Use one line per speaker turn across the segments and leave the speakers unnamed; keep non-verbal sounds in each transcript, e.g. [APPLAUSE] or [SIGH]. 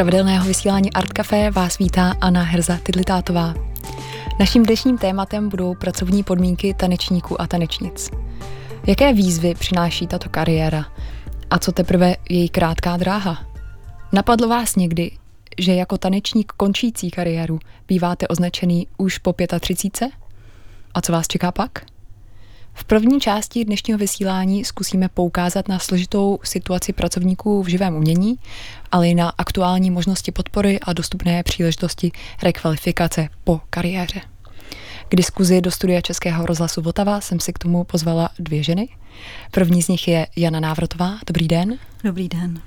pravidelného vysílání Art Café vás vítá Anna Herza Tidlitátová. Naším dnešním tématem budou pracovní podmínky tanečníků a tanečnic. Jaké výzvy přináší tato kariéra? A co teprve její krátká dráha? Napadlo vás někdy, že jako tanečník končící kariéru býváte označený už po 35? A co vás čeká pak? V první části dnešního vysílání zkusíme poukázat na složitou situaci pracovníků v živém umění, ale i na aktuální možnosti podpory a dostupné příležitosti rekvalifikace po kariéře. K diskuzi do studia Českého rozhlasu Votava jsem si k tomu pozvala dvě ženy. První z nich je Jana Návrotová. Dobrý den.
Dobrý den.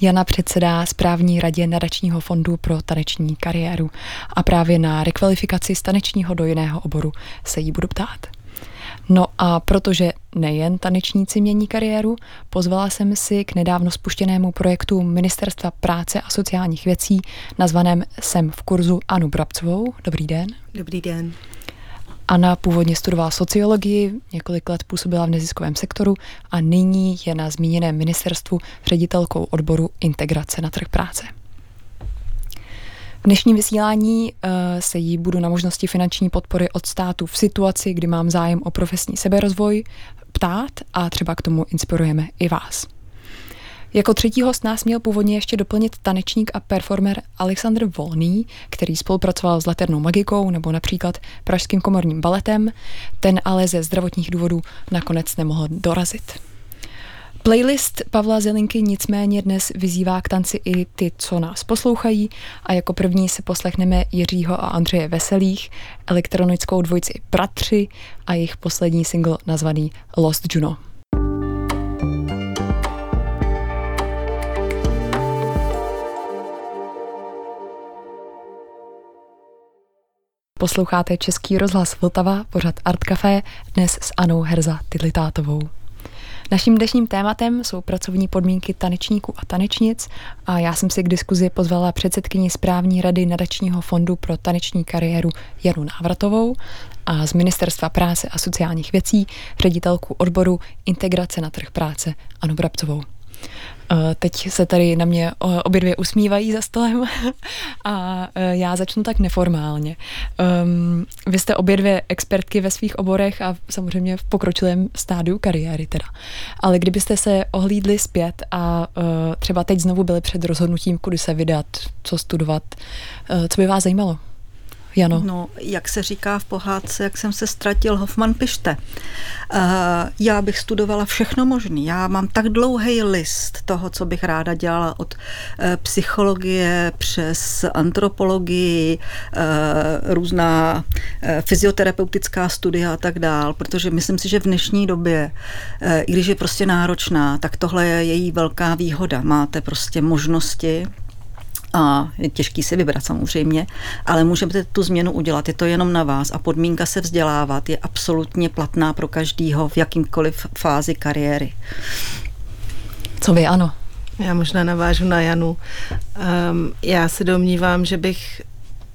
Jana předsedá správní radě nadačního fondu pro taneční kariéru a právě na rekvalifikaci z tanečního do jiného oboru se jí budu ptát. No a protože nejen tanečníci mění kariéru, pozvala jsem si k nedávno spuštěnému projektu Ministerstva práce a sociálních věcí nazvaném Jsem v kurzu Anu Brabcovou. Dobrý den.
Dobrý den.
Anna původně studovala sociologii, několik let působila v neziskovém sektoru a nyní je na zmíněném ministerstvu ředitelkou odboru integrace na trh práce. V dnešním vysílání uh, se jí budu na možnosti finanční podpory od státu v situaci, kdy mám zájem o profesní seberozvoj, ptát a třeba k tomu inspirujeme i vás. Jako třetí host nás měl původně ještě doplnit tanečník a performer Alexandr Volný, který spolupracoval s Laternou magikou nebo například Pražským komorním baletem, ten ale ze zdravotních důvodů nakonec nemohl dorazit. Playlist Pavla Zelinky nicméně dnes vyzývá k tanci i ty, co nás poslouchají a jako první se poslechneme Jiřího a Andřeje Veselých, elektronickou dvojici Bratři a jejich poslední single nazvaný Lost Juno. Posloucháte Český rozhlas Vltava, pořad Art Café, dnes s Anou Herza Tidlitátovou. Naším dnešním tématem jsou pracovní podmínky tanečníků a tanečnic a já jsem si k diskuzi pozvala předsedkyni správní rady nadačního fondu pro taneční kariéru Janu Návratovou a z Ministerstva práce a sociálních věcí ředitelku odboru integrace na trh práce Anu Brabcovou. Eh, teď se tady na mě obě dvě usmívají za stolem [LAUGHS] a eh, já začnu tak neformálně. Um, vy jste obě dvě expertky ve svých oborech a samozřejmě v pokročilém stádiu kariéry teda. Ale kdybyste se ohlídli zpět a třeba teď znovu byli před rozhodnutím, kudy se vydat, co studovat, co by vás zajímalo? Jano.
No, jak se říká v pohádce, jak jsem se ztratil, Hoffman pište. Uh, já bych studovala všechno možné. Já mám tak dlouhý list toho, co bych ráda dělala od uh, psychologie přes antropologii, uh, různá uh, fyzioterapeutická studia a tak dál, protože myslím si, že v dnešní době, uh, i když je prostě náročná, tak tohle je její velká výhoda. Máte prostě možnosti a je těžký si vybrat samozřejmě, ale můžete tu změnu udělat, je to jenom na vás a podmínka se vzdělávat je absolutně platná pro každýho v jakýmkoliv fázi kariéry.
Co vy, ano?
Já možná navážu na Janu. Um, já se domnívám, že bych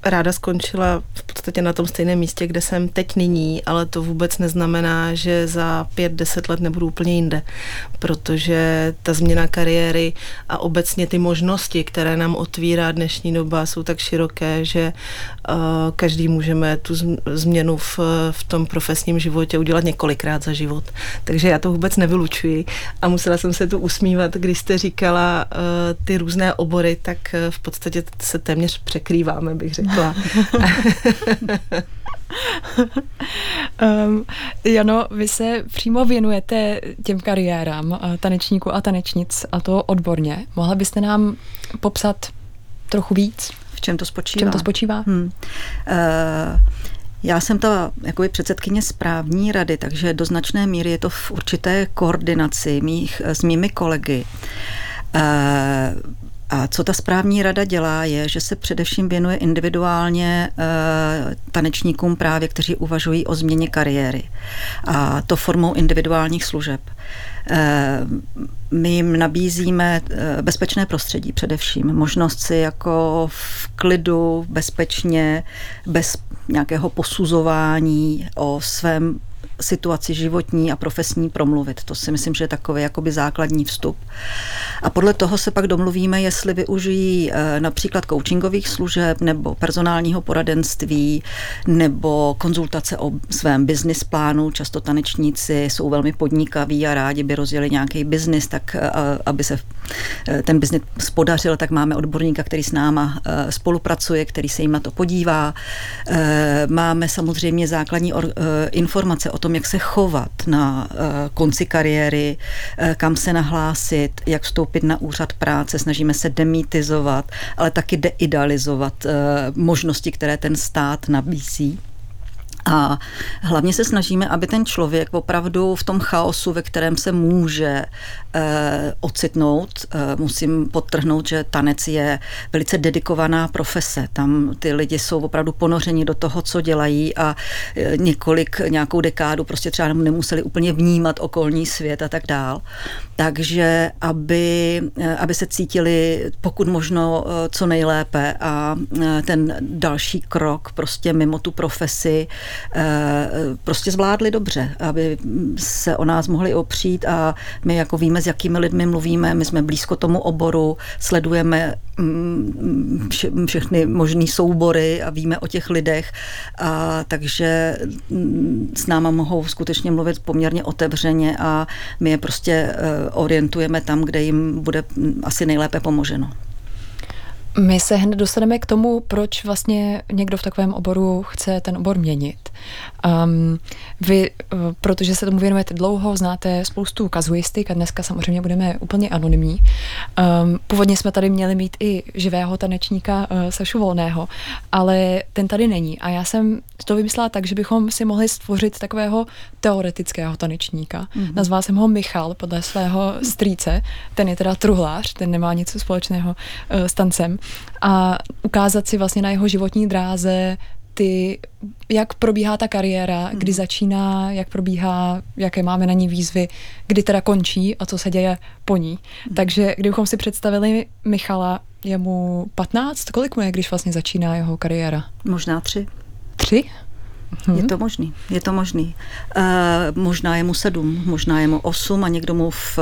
ráda skončila v podstatě na tom stejném místě, kde jsem teď nyní, ale to vůbec neznamená, že za pět, deset let nebudu úplně jinde, protože ta změna kariéry a obecně ty možnosti, které nám otvírá dnešní doba, jsou tak široké, že každý můžeme tu změnu v, v tom profesním životě udělat několikrát za život. Takže já to vůbec nevylučuji a musela jsem se tu usmívat, když jste říkala uh, ty různé obory, tak uh, v podstatě se téměř překrýváme, bych řekla [LAUGHS]
um, Jano, vy se přímo věnujete těm kariérám eh, tanečníků a tanečnic a to odborně. Mohla byste nám popsat trochu víc?
Čem to spočívá?
V čem to spočívá? Hmm. Uh,
já jsem ta jakoby předsedkyně správní rady, takže do značné míry je to v určité koordinaci mých, s mými kolegy. Uh, a co ta správní rada dělá, je, že se především věnuje individuálně e, tanečníkům právě, kteří uvažují o změně kariéry. A to formou individuálních služeb. E, my jim nabízíme eh, bezpečné prostředí především. Možnost si jako v klidu, bezpečně, bez nějakého posuzování o svém situaci životní a profesní promluvit. To si myslím, že je takový jakoby základní vstup. A podle toho se pak domluvíme, jestli využijí například coachingových služeb nebo personálního poradenství nebo konzultace o svém business plánu. Často tanečníci jsou velmi podnikaví a rádi by rozjeli nějaký biznis, tak aby se ten biznis podařil, tak máme odborníka, který s náma spolupracuje, který se jim na to podívá. Máme samozřejmě základní informace o tom, jak se chovat na konci kariéry, kam se nahlásit, jak vstoupit na úřad práce, snažíme se demítizovat, ale taky deidealizovat možnosti, které ten stát nabízí. A hlavně se snažíme, aby ten člověk opravdu v tom chaosu, ve kterém se může eh, ocitnout, eh, musím podtrhnout, že tanec je velice dedikovaná profese. Tam ty lidi jsou opravdu ponořeni do toho, co dělají a eh, několik, nějakou dekádu prostě třeba nemuseli úplně vnímat okolní svět a tak dál. Takže aby, eh, aby se cítili pokud možno eh, co nejlépe a eh, ten další krok prostě mimo tu profesi prostě zvládli dobře, aby se o nás mohli opřít a my jako víme, s jakými lidmi mluvíme, my jsme blízko tomu oboru, sledujeme mm, všechny možné soubory a víme o těch lidech, a takže mm, s náma mohou skutečně mluvit poměrně otevřeně a my je prostě orientujeme tam, kde jim bude asi nejlépe pomoženo.
My se hned dostaneme k tomu, proč vlastně někdo v takovém oboru chce ten obor měnit. Um, vy, uh, protože se tomu věnujete dlouho, znáte spoustu kazuistik a dneska samozřejmě budeme úplně anonymní. Um, původně jsme tady měli mít i živého tanečníka uh, Sašu Volného, ale ten tady není. A já jsem to vymyslela tak, že bychom si mohli stvořit takového teoretického tanečníka. Mm-hmm. Nazval jsem ho Michal podle svého strýce. Ten je teda truhlář, ten nemá nic společného uh, s tancem. A ukázat si vlastně na jeho životní dráze ty, jak probíhá ta kariéra, kdy mhm. začíná, jak probíhá, jaké máme na ní výzvy, kdy teda končí a co se děje po ní. Mhm. Takže kdybychom si představili Michala, je mu 15, kolik mu je, když vlastně začíná jeho kariéra?
Možná tři.
Tři?
Je to možný, je to možný. E, možná je mu sedm, možná je mu osm a někdo mu v,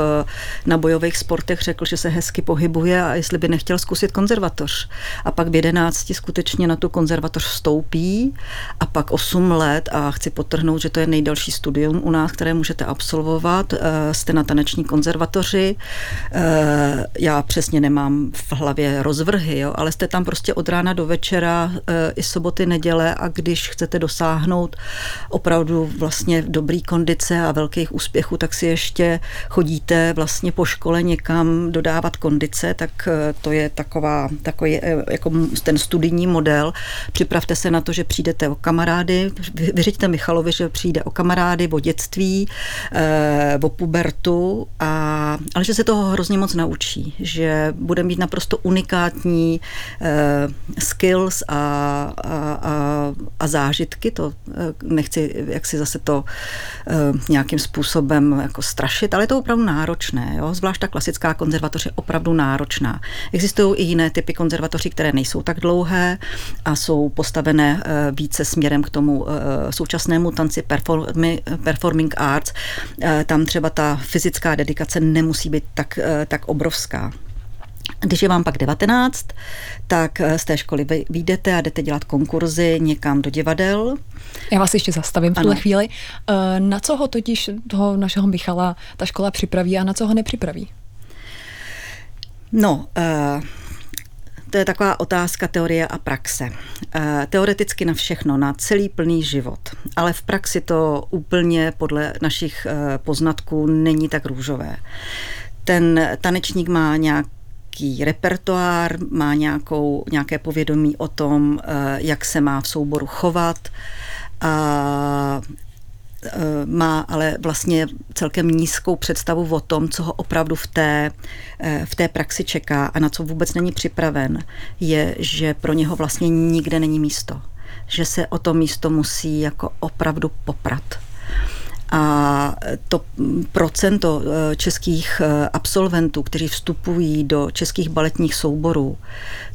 na bojových sportech řekl, že se hezky pohybuje a jestli by nechtěl zkusit konzervatoř. A pak v jedenácti skutečně na tu konzervatoř vstoupí a pak osm let a chci potrhnout, že to je nejdelší studium u nás, které můžete absolvovat. E, jste na taneční konzervatoři. E, já přesně nemám v hlavě rozvrhy, jo, ale jste tam prostě od rána do večera e, i soboty, neděle a když chcete dosáhnout dosáhnout opravdu vlastně dobrý kondice a velkých úspěchů, tak si ještě chodíte vlastně po škole někam dodávat kondice, tak eh, to je taková, takový eh, jako ten studijní model. Připravte se na to, že přijdete o kamarády, vyřiďte Michalovi, že přijde o kamarády, o dětství, eh, o pubertu, a, ale že se toho hrozně moc naučí, že bude mít naprosto unikátní skills a, a, a, a zážitky, to Eh, nechci jak si zase to eh, nějakým způsobem jako strašit, ale je to opravdu náročné. Jo? Zvlášť ta klasická konzervatoř je opravdu náročná. Existují i jiné typy konzervatoří, které nejsou tak dlouhé a jsou postavené eh, více směrem k tomu současnému tanci performing arts. Tam třeba ta fyzická dedikace nemusí být tak, tak obrovská. Když je vám pak 19, tak z té školy vyjdete a jdete dělat konkurzy někam do divadel.
Já vás ještě zastavím v tuhle chvíli. Eh, na co ho totiž toho našeho Michala ta škola připraví a na co ho nepřipraví?
No, uh, to je taková otázka teorie a praxe. Teoreticky na všechno, na celý plný život, ale v praxi to úplně podle našich poznatků není tak růžové. Ten tanečník má nějak nějaký repertoár, má nějakou, nějaké povědomí o tom, eh, jak se má v souboru chovat a eh, má ale vlastně celkem nízkou představu o tom, co ho opravdu v té, eh, v té praxi čeká a na co vůbec není připraven, je, že pro něho vlastně nikde není místo. Že se o to místo musí jako opravdu poprat. A to procento eh, českých eh, absolventů, kteří vstupují do českých baletních souborů,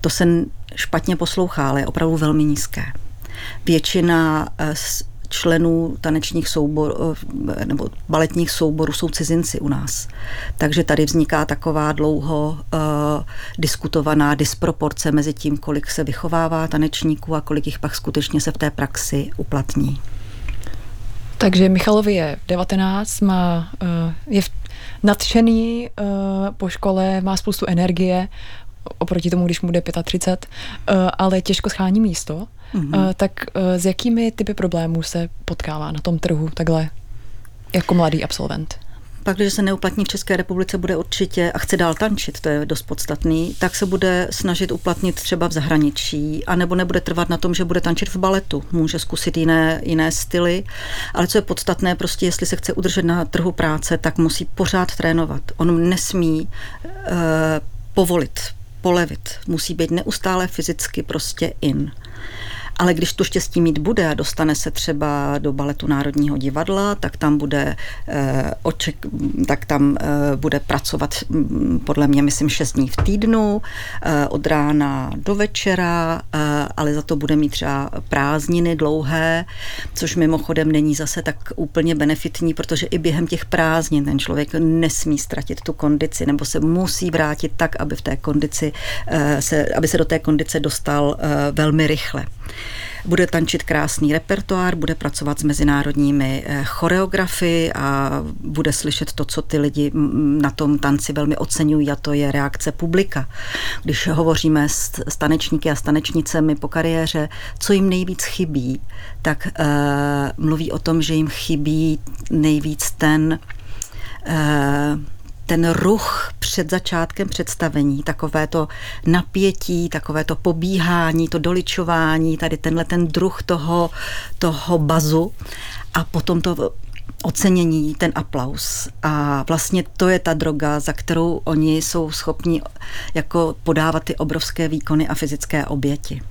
to se špatně poslouchá, ale je opravdu velmi nízké. Většina eh, členů tanečních souborů nebo baletních souborů jsou cizinci u nás. Takže tady vzniká taková dlouho uh, diskutovaná disproporce mezi tím, kolik se vychovává tanečníků a kolik jich pak skutečně se v té praxi uplatní.
Takže Michalovi je 19, má, uh, je nadšený uh, po škole, má spoustu energie, oproti tomu, když mu bude 35, uh, ale těžko schání místo. Mm-hmm. Tak s jakými typy problémů se potkává na tom trhu takhle jako mladý absolvent?
Pak, když se neuplatní v České republice, bude určitě, a chce dál tančit, to je dost podstatný, tak se bude snažit uplatnit třeba v zahraničí, anebo nebude trvat na tom, že bude tančit v baletu. Může zkusit jiné, jiné styly, ale co je podstatné, prostě jestli se chce udržet na trhu práce, tak musí pořád trénovat. On nesmí uh, povolit, polevit. Musí být neustále fyzicky prostě in. Ale když to štěstí mít bude a dostane se třeba do baletu Národního divadla, tak tam bude, eh, oček, tak tam eh, bude pracovat hm, podle mě, myslím, 6 dní v týdnu, eh, od rána do večera, ale za to bude mít třeba prázdniny dlouhé, což mimochodem není zase tak úplně benefitní, protože i během těch prázdnin ten člověk nesmí ztratit tu kondici, nebo se musí vrátit tak, aby v té kondici se, aby se do té kondice dostal velmi rychle. Bude tančit krásný repertoár, bude pracovat s mezinárodními eh, choreografy a bude slyšet to, co ty lidi na tom tanci velmi oceňují a to je reakce publika. Když hovoříme s, tanečníky a s tanečnicemi po kariéře, co jim nejvíc chybí, tak uh, mluví o tom, že jim chybí nejvíc ten uh, ten ruch před začátkem představení, takové to napětí, takové to pobíhání, to doličování, tady tenhle ten druh toho, toho bazu a potom to ocenění, ten aplaus. A vlastně to je ta droga, za kterou oni jsou schopni jako podávat ty obrovské výkony a fyzické oběti.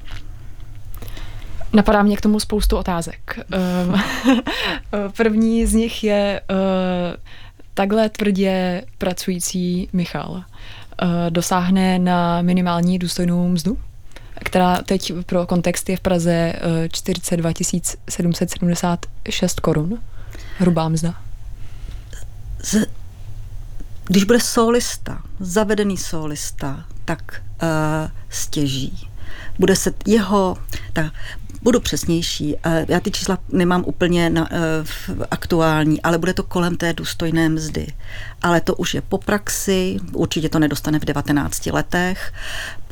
Napadá mě k tomu spoustu otázek. Ehm, [LAUGHS] první z nich je, eh, takhle tvrdě pracující Michal eh, dosáhne na minimální důstojnou mzdu, která teď pro kontext je v Praze 42 eh, 776 korun. Hrubá mzda.
Z, když bude solista, zavedený solista, tak uh, stěží. Bude se jeho, ta, Budu přesnější. Já ty čísla nemám úplně na, uh, aktuální, ale bude to kolem té důstojné mzdy. Ale to už je po praxi, určitě to nedostane v 19 letech,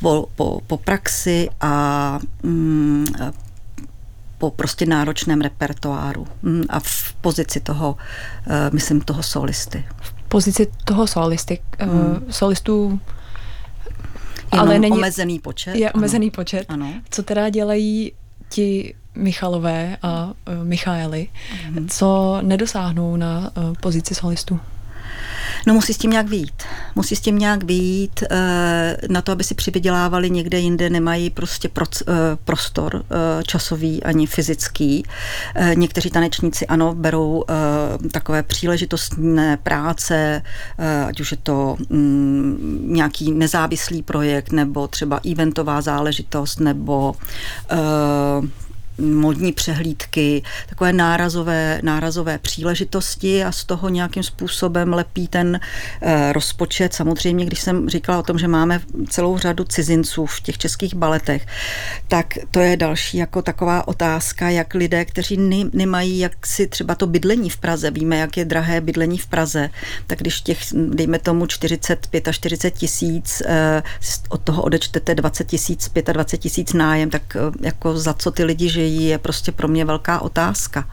po, po, po praxi a mm, po prostě náročném repertoáru mm, a v pozici toho, uh, myslím, toho solisty.
V pozici toho solisty, uh, solistů
Jenom ale není omezený počet.
Je ano. omezený počet. Ano. Co teda dělají ti Michalové a uh, Michaeli, mm-hmm. co nedosáhnou na uh, pozici solistů?
No musí s tím nějak výjít. Musí s tím nějak výjít. E, na to, aby si přivydělávali někde jinde, nemají prostě pro, e, prostor e, časový ani fyzický. Někteří tanečníci ano, berou takové příležitostné práce, ať už je to mm, nějaký nezávislý projekt, nebo třeba eventová záležitost, nebo modní přehlídky, takové nárazové, nárazové příležitosti a z toho nějakým způsobem lepí ten eh, rozpočet. Samozřejmě, když jsem říkala o tom, že máme celou řadu cizinců v těch českých baletech, tak to je další jako taková otázka, jak lidé, kteří nemají jak si třeba to bydlení v Praze, víme, jak je drahé bydlení v Praze, tak když těch, dejme tomu 45 a 40 tisíc, eh, od toho odečtete 20 tisíc, 25 tisíc nájem, tak eh, jako za co ty lidi žijí, stojí, je prostě pro mě velká otázka.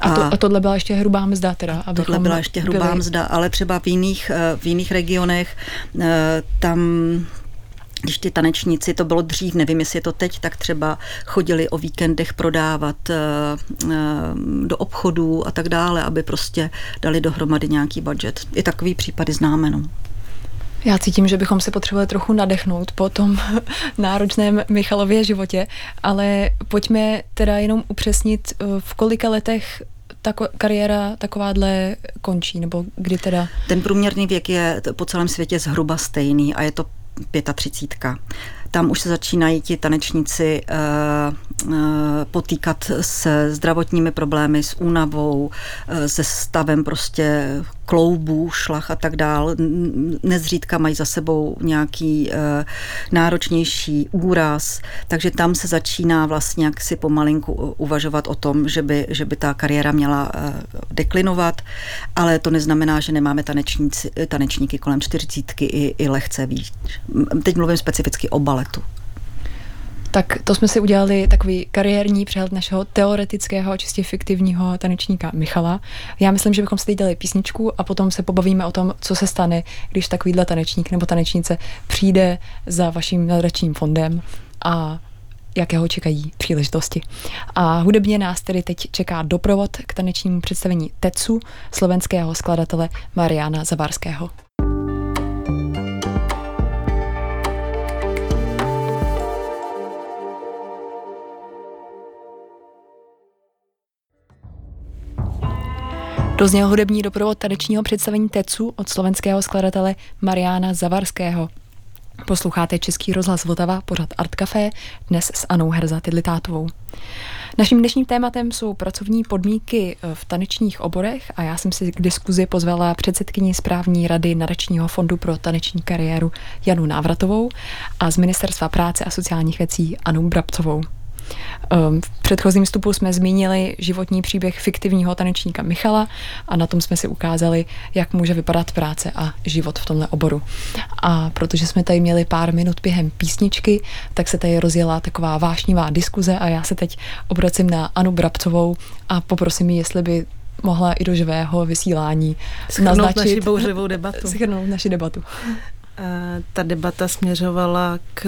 A, to, a tohle byla ještě hrubá mzda teda?
Tohle byla ještě hrubá byli... mzda, ale třeba v jiných, eh, v jiných regionech eh, tam když ty tanečníci, to bylo dřív, nevím, jestli je to teď, tak třeba chodili o víkendech prodávat eh, do obchodů a tak dále, aby prostě dali dohromady nějaký budget. I takový případy známe. No.
Já cítím, že bychom si potřebovali trochu nadechnout po tom [LAUGHS] náročném Michalově životě, ale pojďme teda jenom upřesnit, eh, v kolika letech ta kariéra takováhle končí, nebo kdy teda?
Ten průměrný věk je po celém světě zhruba stejný a je to 35. tam už se začínají ti tanečníci potýkat se zdravotními problémy, s únavou, se stavem prostě kloubů, šlach a tak dál. Nezřídka mají za sebou nějaký náročnější úraz, takže tam se začíná vlastně jak si pomalinku uvažovat o tom, že by, že by ta kariéra měla deklinovat, ale to neznamená, že nemáme tanečníci, tanečníky kolem čtyřicítky i, i lehce víc. Teď mluvím specificky o baletu.
Tak to jsme si udělali takový kariérní přehled našeho teoretického, čistě fiktivního tanečníka Michala. Já myslím, že bychom si teď písničku a potom se pobavíme o tom, co se stane, když takovýhle tanečník nebo tanečnice přijde za vaším nadačním fondem a jakého čekají příležitosti. A hudebně nás tedy teď čeká doprovod k tanečnímu představení Tetsu slovenského skladatele Mariana Zavarského. Dozněl hudební doprovod tanečního představení Tecu od slovenského skladatele Mariana Zavarského. Posloucháte Český rozhlas Vltava, pořad Art Café, dnes s Anou Herza Tidlitátovou. Naším dnešním tématem jsou pracovní podmínky v tanečních oborech a já jsem si k diskuzi pozvala předsedkyni správní rady Nadačního fondu pro taneční kariéru Janu Návratovou a z Ministerstva práce a sociálních věcí Anu Brabcovou. Ehm, v předchozím vstupu jsme zmínili životní příběh fiktivního tanečníka Michala a na tom jsme si ukázali, jak může vypadat práce a život v tomhle oboru. A protože jsme tady měli pár minut během písničky, tak se tady rozjela taková vášnivá diskuze a já se teď obracím na Anu Brabcovou a poprosím ji, jestli by mohla i do živého vysílání
Schrnout naznačit, naši bouřlivou debatu. [LAUGHS]
Schrnout naši debatu.
Ta debata směřovala k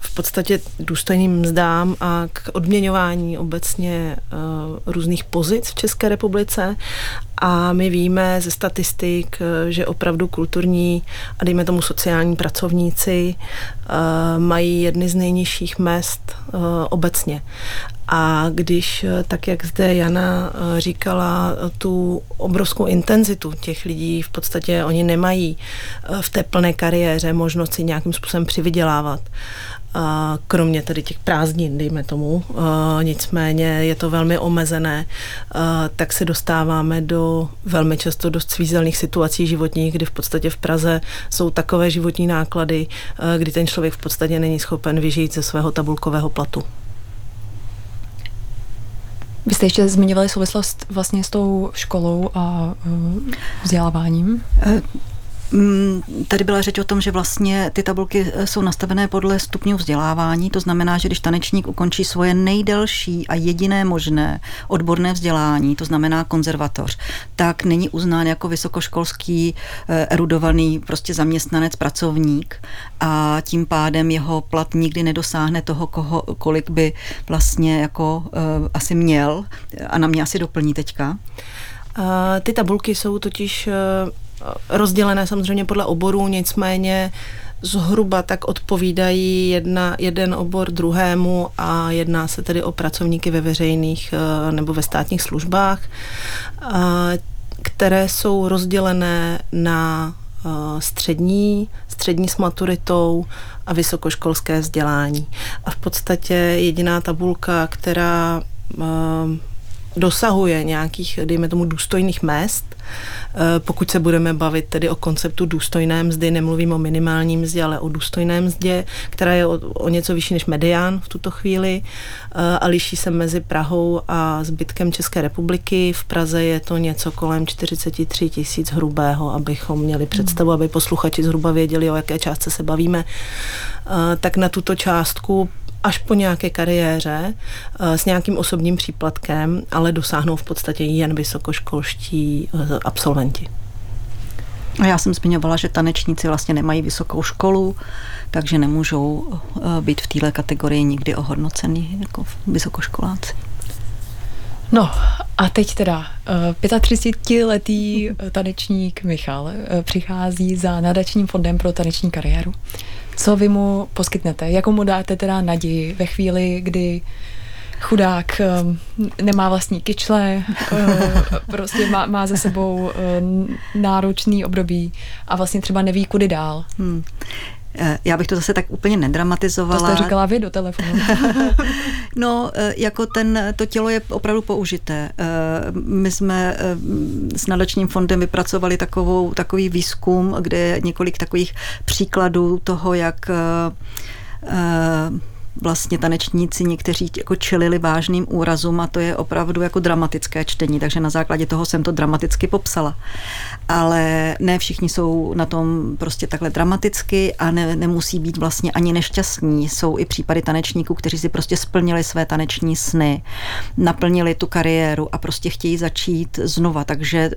v podstatě důstojným mzdám a k odměňování obecně uh, různých pozic v České republice. A my víme ze statistik, eh, že opravdu kulturní a dejme tomu sociální pracovníci uh, mají jedny z nejnižších mest uh, obecně. A když, tak jak zde Jana říkala, tu obrovskou intenzitu těch lidí, v podstatě oni nemají v té plné kariéře možnost si nějakým způsobem přivydělávat kromě tedy těch prázdnin, dejme tomu. Nicméně je to velmi omezené, tak se dostáváme do velmi často dost svízelných situací životních, kdy v podstatě v Praze jsou takové životní náklady, kdy ten člověk v podstatě není schopen vyžít ze svého tabulkového platu.
Vy jste ještě zmiňovali souvislost vlastně s tou školou a vzděláváním?
Eh, Mm, tady byla řeč o tom, že vlastně ty tabulky eh, jsou nastavené podle stupňů vzdělávání, to znamená, že když tanečník ukončí svoje nejdelší a jediné možné odborné vzdělání, to znamená konzervatoř, tak není uznán jako vysokoškolský eh, erudovaný prostě zaměstnanec, pracovník a tím pádem jeho plat nikdy nedosáhne toho, koho, kolik by vlastně jako uh, asi měl a na mě asi doplní teďka.
Ty tabulky jsou totiž rozdělené samozřejmě podle oborů, nicméně zhruba tak odpovídají jedna, jeden obor druhému a jedná se tedy o pracovníky ve veřejných eh, nebo ve státních službách, které jsou rozdělené na eh, střední, střední s maturitou a vysokoškolské vzdělání. A v podstatě jediná tabulka, která eh, dosahuje nějakých, dejme tomu, důstojných mest, eh, pokud se budeme bavit tedy o konceptu důstojné mzdy, nemluvím o minimální mzdě, ale o důstojné mzdě, která je o, o něco vyšší než medián v tuto chvíli eh, a liší se mezi Prahou a zbytkem České republiky. V Praze je to něco kolem 43 tisíc hrubého, abychom měli představu, aby posluchači zhruba věděli, o jaké částce se bavíme. Eh, tak na tuto částku až po nějaké kariéře eh, s nějakým osobním příplatkem, ale dosáhnou v podstatě jen vysokoškolští eh, absolventi.
Já jsem zmiňovala, že tanečníci vlastně nemají vysokou školu, takže nemůžou eh, být v téhle kategorii nikdy ohodnoceni jako vysokoškoláci.
No a teď teda 35-letý tanečník Michal přichází za nadačním fondem pro taneční kariéru. Co vy mu poskytnete? Jakou mu dáte teda naději ve chvíli, kdy chudák um, nemá vlastní kyčle, uh, prostě má, má za sebou uh, náročný období a vlastně třeba neví, kudy dál. Hmm.
Eh, já bych to zase tak úplně nedramatizovala.
To jste říkala vy do telefonu. [LAUGHS]
no, eh, jako ten, to tělo je opravdu použité. Eh, my jsme s nadačním fondem vypracovali takovou, takový výzkum, kde je několik takových příkladů toho, jak vlastně tanečníci někteří jako čelili vážným úrazům a to je opravdu jako dramatické čtení, takže na základě toho jsem to dramaticky popsala. Ale ne všichni jsou na tom prostě takhle dramaticky a ne, nemusí být vlastně ani nešťastní. Jsou i případy tanečníků, kteří si prostě splnili své taneční sny, naplnili tu kariéru a prostě chtějí začít znova, takže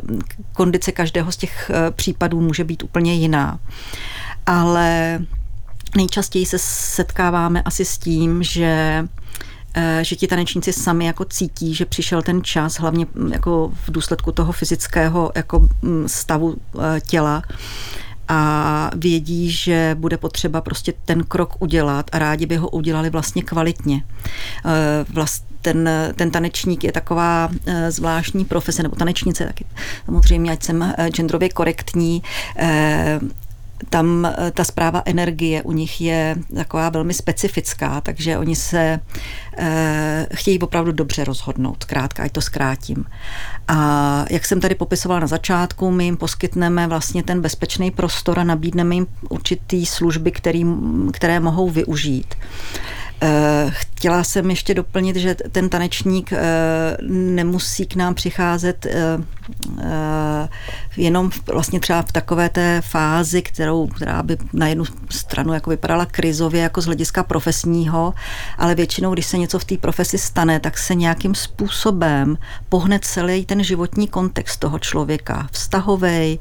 kondice každého z těch eh, případů může být úplně jiná. Ale Nejčastěji se setkáváme asi s tím, že eh, že ti tanečníci sami jako cítí, že přišel ten čas, hlavně mm, jako v důsledku toho fyzického jako mm, stavu eh, těla a vědí, že bude potřeba prostě ten krok udělat a rádi by ho udělali vlastně kvalitně. Eh, vlast, ten, ten tanečník je taková zvláštní profese, nebo tanečnice taky, samozřejmě, ať jsem genderově korektní, tam eh, ta zpráva energie u nich je taková velmi specifická, takže oni se e, chtějí opravdu dobře rozhodnout, krátka, ať to zkrátím. A jak jsem tady popisovala na začátku, my jim poskytneme vlastně ten bezpečný prostor a nabídneme jim určitý služby, který, které mohou využít. Eh, chtěla jsem ještě doplnit, že ten tanečník nemusí k nám přicházet jenom vlastně třeba v takové té fázi, kterou, která by na jednu stranu jako vypadala krizově jako z hlediska profesního, ale většinou, když se něco v té profesi stane, tak se nějakým způsobem pohne celý ten životní kontext toho člověka, vztahový,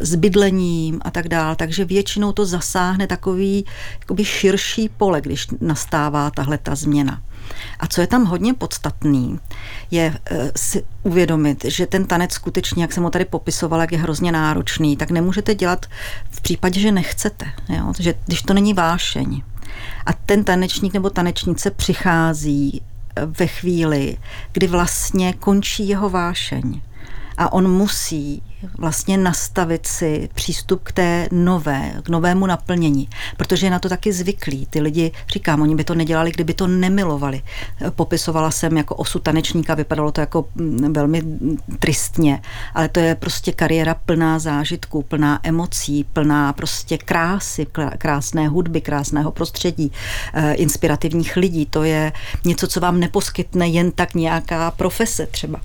s bydlením a tak dále. Takže většinou to zasáhne takový jakoby širší pole, když nastává tahle ta změna. A co je tam hodně podstatný, je eh, si uvědomit, že ten tanec skutečně, jak jsem ho tady popisovala, jak je hrozně náročný, tak nemůžete dělat v případě, že nechcete. Jo? Že, když to není vášeň. A ten tanečník nebo tanečnice přichází eh, ve chvíli, kdy vlastně končí jeho vášeň a on musí vlastně nastavit si přístup k té nové, k novému naplnění, protože je na to taky zvyklí. Ty lidi, říkám, oni by to nedělali, kdyby to nemilovali. Popisovala jsem jako osu tanečníka, vypadalo to jako mm, velmi tristně, ale to je prostě kariéra plná zážitků, plná emocí, plná prostě krásy, krásné hudby, krásného prostředí, eh, inspirativních lidí. To je něco, co vám neposkytne jen tak nějaká profese třeba.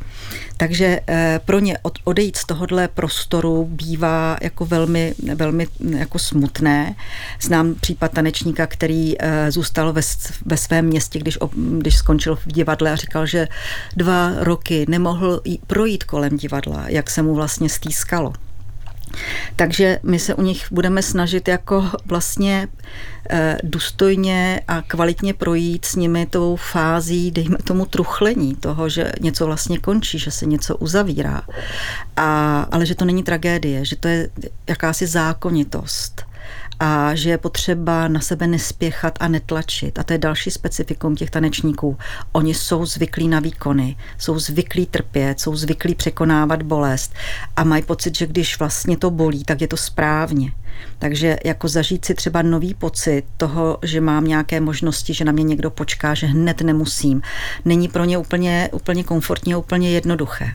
Takže eh, pro ně odejít z tohohle prostoru bývá jako velmi, velmi jako smutné. Znám případ tanečníka, který eh, zůstal ve, ve svém městě, když, když skončil v divadle a říkal, že dva roky nemohl projít kolem divadla, jak se mu vlastně stýskalo. Takže my se u nich budeme snažit jako vlastně eh, důstojně a kvalitně projít s nimi tou fází, dejme tomu truchlení toho, že něco vlastně končí, že se něco uzavírá. A, ale že to není tragédie, že to je jakási zákonitost a že je potřeba na sebe nespěchat a netlačit. A to je další specifikum těch tanečníků. Oni jsou zvyklí na výkony, jsou zvyklí trpět, jsou zvyklí překonávat bolest a mají pocit, že když vlastně to bolí, tak je to správně. Takže jako zažít si třeba nový pocit toho, že mám nějaké možnosti, že na mě někdo počká, že hned nemusím, není pro ně úplně, úplně komfortně, úplně jednoduché.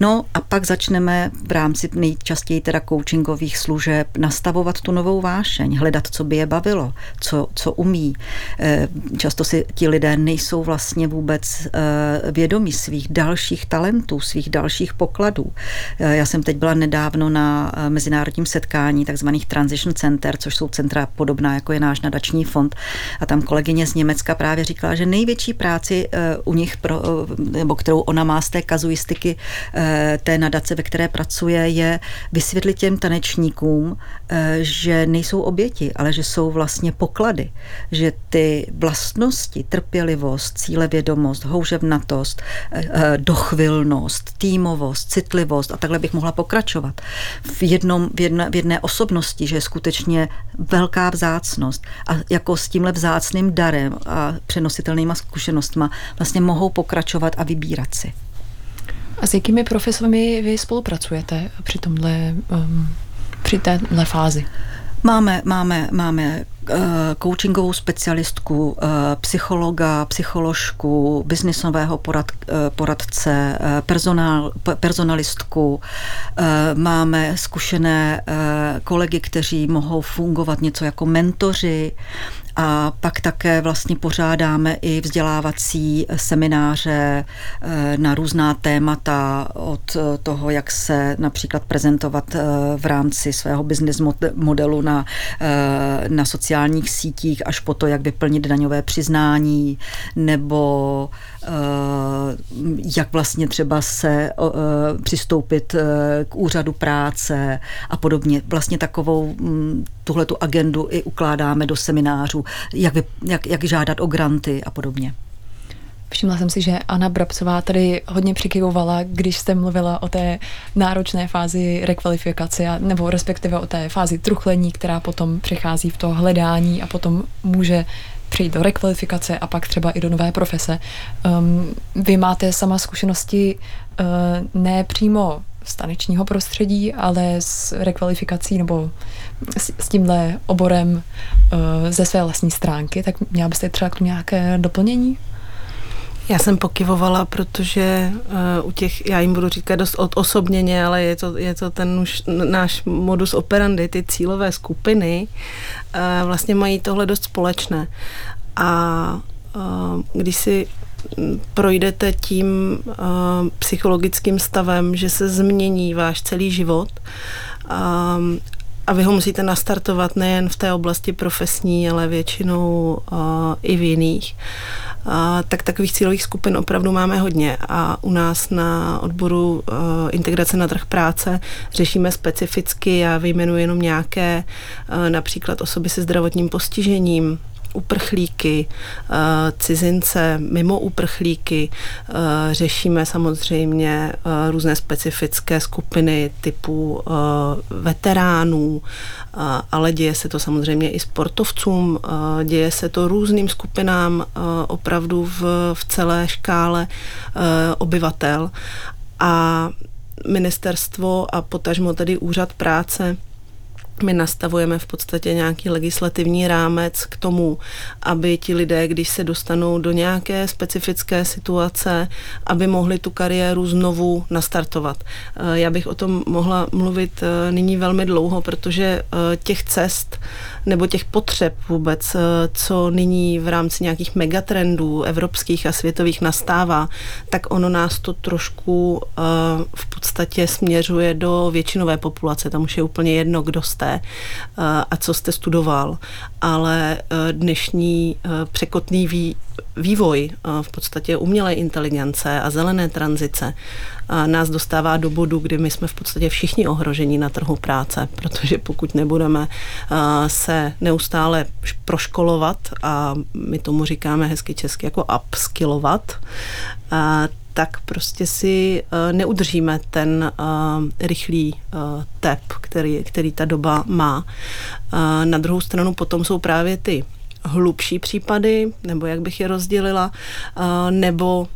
No a pak začneme v rámci nejčastěji teda coachingových služeb nastavovat tu novou vášeň, hledat, co by je bavilo, co, co umí. Eh, často si ti lidé nejsou vlastně vůbec eh, vědomí svých dalších talentů, svých dalších pokladů. Eh, já jsem teď byla nedávno na mezinárodním setkání takzvaných Transition Center, což jsou centra podobná, jako je náš nadační fond. A tam kolegyně z Německa právě říkala, že největší práci u nich, pro, nebo kterou ona má z té kazuistiky té nadace, ve které pracuje, je vysvětlit těm tanečníkům, eh, že nejsou oběti, ale že jsou vlastně poklady, že ty vlastnosti, trpělivost, cílevědomost, houževnatost, eh, dochvilnost, týmovost, citlivost a takhle bych mohla pokračovat v, jednom, v, jedné, v jedné osobnosti, že je skutečně velká vzácnost a jako s tímhle vzácným darem a přenositelnýma zkušenostma vlastně mohou pokračovat a vybírat si.
A s jakými profesemi vy spolupracujete při tomhle, um, při téhle fázi?
Máme, máme, máme Eh, coachingovou specialistku, eh, psychologa, psycholožku, biznisového porad, eh, poradce, personál, personalistku. Máme zkušené kolegy, kteří mohou fungovat něco jako mentoři a pak také vlastně pořádáme i vzdělávací semináře na různá témata od toho, jak se například prezentovat v rámci svého business modelu na, na sociální sociálních sítích až po to, jak vyplnit daňové přiznání nebo jak vlastně třeba se uh, přistoupit uh, k úřadu práce a podobně. Vlastně takovou um, tuhle tu agendu i ukládáme do seminářů, jak, vy, jak, jak žádat o granty a podobně.
Všimla jsem si, že Anna Brabcová tady hodně přikyvovala, když jste mluvila o té náročné fázi rekvalifikace, nebo respektive o té fázi truchlení, která potom přechází v to hledání a potom může přijít do rekvalifikace a pak třeba i do nové profese. Um, vy máte sama zkušenosti uh, ne přímo z tanečního prostředí, ale s rekvalifikací nebo s, s tímhle oborem uh, ze své vlastní stránky, tak měla byste třeba k tomu nějaké doplnění?
Já jsem pokyvovala, protože uh, u těch, já jim budu říkat dost osobněně, ale je to, je to ten už náš modus operandi, ty cílové skupiny uh, vlastně mají tohle dost společné. A uh, když si projdete tím uh, psychologickým stavem, že se změní váš celý život um, a vy ho musíte nastartovat nejen v té oblasti profesní, ale většinou uh, i v jiných tak takových cílových skupin opravdu máme hodně. A u nás na odboru uh, integrace na trh práce řešíme specificky, já vyjmenuji jenom nějaké, uh, například osoby se zdravotním postižením, uprchlíky, eh, cizince mimo uprchlíky. Eh, řešíme samozřejmě eh, různé specifické skupiny typu veteránů, ale děje se to samozřejmě i sportovcům, děje se to různým skupinám opravdu v, v celé škále obyvatel. A ministerstvo a potažmo tedy úřad práce my nastavujeme v podstatě nějaký legislativní rámec k tomu, aby ti lidé, když se dostanou do nějaké specifické situace, aby mohli tu kariéru znovu nastartovat. Eh, já bych o tom mohla mluvit eh, nyní velmi dlouho, protože eh, těch cest nebo těch potřeb vůbec, co nyní v rámci nějakých megatrendů evropských a světových nastává, tak ono nás to trošku v podstatě směřuje do většinové populace. Tam už je úplně jedno, kdo jste jste eh, a co jste studoval, ale eh, dnešní eh, překotný vývoj v podstatě umělé inteligence a zelené tranzice nás dostává do bodu, kdy my jsme v podstatě všichni ohrožení na trhu práce, protože pokud nebudeme se neustále proškolovat a my tomu říkáme hezky česky jako upskillovat, tak prostě si uh, neudržíme ten uh, rychlý uh, tep, který, který ta doba má. Na druhou stranu potom jsou právě ty hlubší případy, nebo jak bych je rozdělila, nebo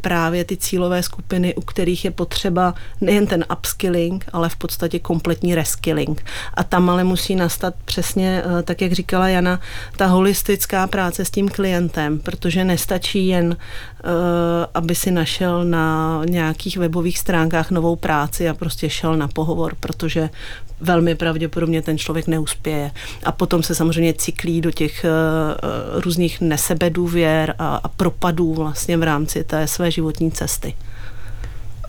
právě ty cílové skupiny, u kterých je potřeba nejen ten upskilling, ale v podstatě kompletní reskilling. A tam ale musí nastat přesně, tak jak říkala Jana, ta holistická práce s tím klientem, protože nestačí jen, aby si našel na nějakých webových stránkách novou práci a prostě šel na pohovor, protože velmi pravděpodobně ten člověk neuspěje. A potom se samozřejmě cyklí do těch uh, různých nesebedůvěr a, a propadů vlastně v rámci té své životní cesty.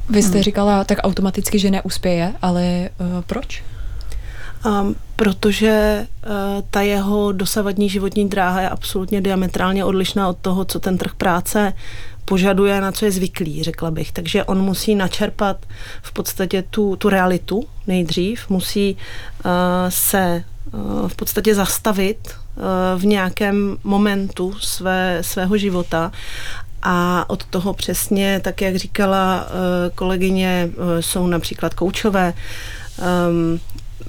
Vy jste hmm. říkala tak automaticky, že neuspěje, ale uh, proč?
Um, protože uh, ta jeho dosavadní životní dráha je absolutně diametrálně odlišná od toho, co ten trh práce požaduje, na co je zvyklý, řekla bych. Takže on musí načerpat v podstatě tu, tu realitu nejdřív, musí uh, se uh, v podstatě zastavit uh, v nějakém momentu své, svého života a od toho přesně, tak jak říkala kolegyně, jsou například koučové, um,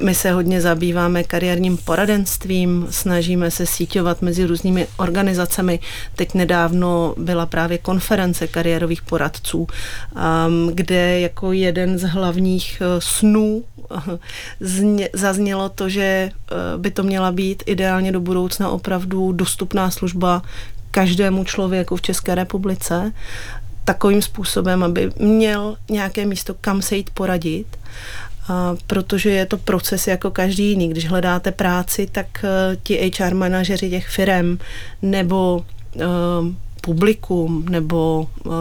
my se hodně zabýváme kariérním poradenstvím, snažíme se síťovat mezi různými organizacemi. Teď nedávno byla právě konference kariérových poradců, um, kde jako jeden z hlavních uh, snů [LAUGHS] uh, zaznělo to, že eh, by to měla být ideálně do budoucna opravdu dostupná služba každému člověku v České republice takovým způsobem, aby měl nějaké místo, kam se jít poradit, protože je to proces jako každý jiný. Když hledáte práci, tak uh, ti HR manažeři těch firm nebo uh, publikum nebo uh,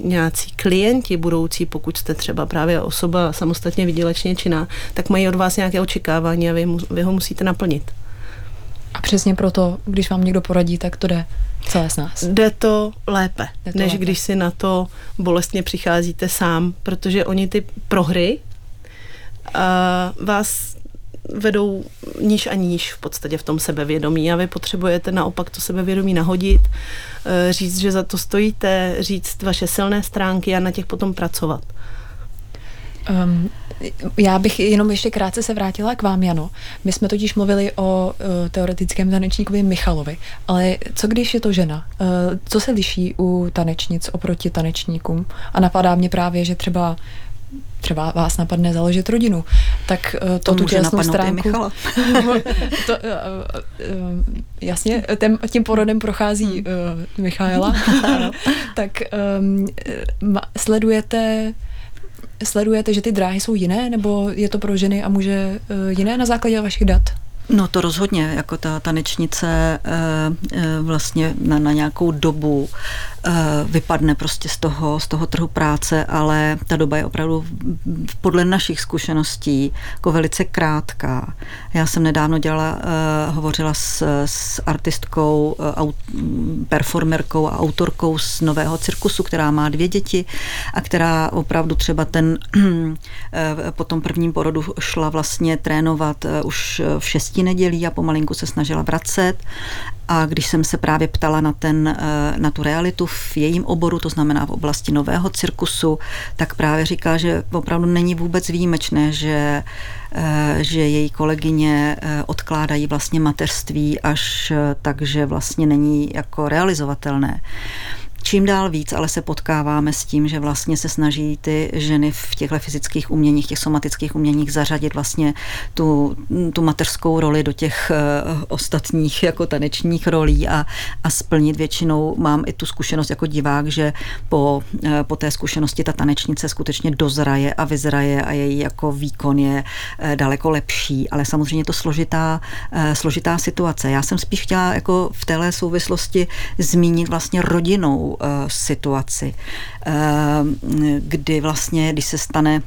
nějací klienti budoucí, pokud jste třeba právě osoba samostatně vydělečně činná, tak mají od vás nějaké očekávání a vy, mu, vy ho musíte naplnit.
A přesně proto, když vám někdo poradí, tak to jde celé z nás.
Jde to lépe, jde to než lépe. když si na to bolestně přicházíte sám, protože oni ty prohry vás vedou níž a níž v podstatě v tom sebevědomí a vy potřebujete naopak to sebevědomí nahodit, eh, říct, že za to stojíte, říct vaše silné stránky a na těch potom pracovat.
Um, já bych jenom ještě krátce se vrátila k vám, Jano. My jsme totiž mluvili o uh, teoretickém tanečníkovi Michalovi, ale co když je to žena? Uh, co se liší u tanečnic oproti tanečníkům? A napadá mě právě, že třeba třeba vás napadne založit rodinu, tak uh, to, to tu tělesnou stránku... [LAUGHS] to, uh, uh, jasně, tím, tím porodem prochází uh, Michaela, [LAUGHS] tak um, sledujete sledujete, že ty dráhy jsou jiné, nebo je to pro ženy a muže jiné na základě vašich dat?
No to rozhodně, jako ta tanečnice vlastně na, na nějakou dobu Eh, vypadne prostě z toho, z toho trhu práce, ale ta doba je opravdu podle našich zkušeností jako velice krátká. Já jsem nedávno dělala, uh, hovořila s, s artistkou, uh, performerkou a autorkou z nového cirkusu, která má dvě děti a která opravdu třeba ten po tom prvním porodu šla vlastně trénovat už v šesti nedělí a pomalinku se snažila vracet a když jsem se právě ptala na, ten, na tu realitu v jejím oboru, to znamená v oblasti nového cirkusu, tak právě říká, že opravdu není vůbec výjimečné, že eh, že její kolegyně eh, odkládají vlastně mateřství až eh, tak, že vlastně není jako realizovatelné čím dál víc, ale se potkáváme s tím, že vlastně se snaží ty ženy v těchto fyzických uměních, těch somatických uměních zařadit vlastně tu, tu mateřskou roli do těch uh, ostatních jako tanečních rolí a, a splnit většinou. Mám i tu zkušenost jako divák, že po, uh, po té zkušenosti ta tanečnice skutečně dozraje a vyzraje a její jako výkon je uh, daleko lepší, ale samozřejmě to složitá, složitá situace. Já jsem spíš chtěla jako v téhle souvislosti zmínit vlastně rodinou uh, situaci, uh, kdy vlastně, když se stane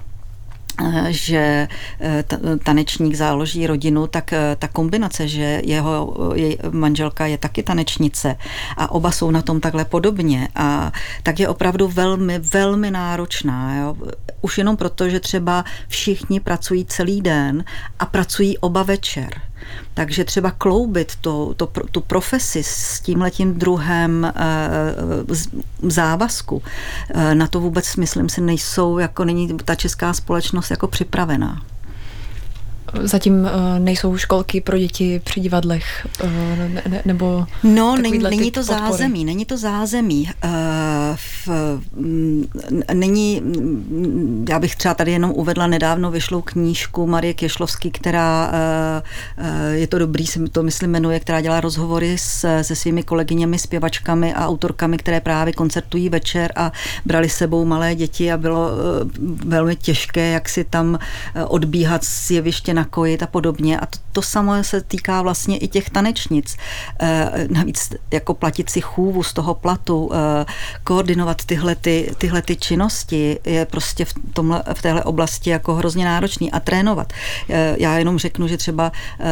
eh, že tanečník záloží rodinu, tak ta kombinace, že jeho jej manželka je taky tanečnice a oba jsou na tom takhle podobně, a tak je opravdu velmi, velmi náročná. Jo? Už jenom proto, že třeba všichni pracují celý den a pracují oba večer. Takže třeba kloubit to, to, tu profesi s tímhletím druhem e, závazku, e, na to vůbec, myslím si, nejsou, jako není ta česká společnost jako připravená.
Zatím uh, nejsou školky pro děti při divadlech uh, ne, ne, nebo
No, není, není to podpory. zázemí, není to zázemí. Uh, v, m, není, já bych třeba tady jenom uvedla nedávno vyšlou knížku Marie Kešlovský, která je to dobrý, se to myslím jmenuje, která dělá rozhovory s, se svými kolegyněmi, zpěvačkami a autorkami, které právě koncertují večer a brali sebou malé děti a bylo velmi těžké, jak si tam odbíhat z jeviště nakojit a podobně. A to, to samo se týká vlastně i těch tanečnic. E, navíc jako platit si chůvu z toho platu, e, koordinovat tyhle, ty, tyhle ty činnosti je prostě v, tomhle, v téhle oblasti jako hrozně náročný a trénovat. E, já jenom řeknu, že třeba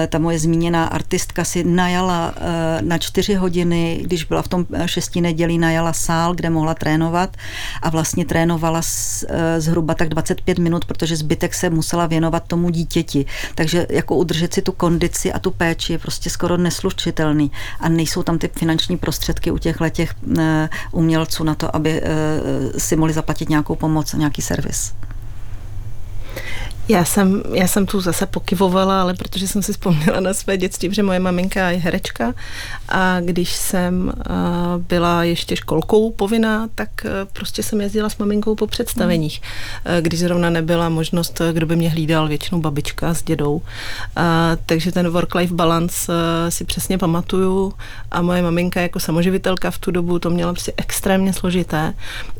ta moje zmíněná artistka si najala na čtyři hodiny, když byla v tom šesti nedělí, najala sál, kde mohla trénovat a vlastně trénovala zhruba tak 25 minut, protože zbytek se musela věnovat tomu dítěti. Takže jako udržet si tu kondici a tu péči je prostě skoro neslučitelný a nejsou tam ty finanční prostředky u těchto těch eh, umělců na to, aby eh, si mohli zaplatit nějakou pomoc, nějaký servis.
Já jsem, já jsem tu zase pokyvovala, ale protože jsem si vzpomněla na své dětství, že moje maminka je herečka a když jsem byla ještě školkou povinná, tak prostě jsem jezdila s maminkou po představeních, když zrovna nebyla možnost, kdo by mě hlídal, většinou babička s dědou. Takže ten work-life balance si přesně pamatuju a moje maminka jako samoživitelka v tu dobu to měla prostě extrémně složité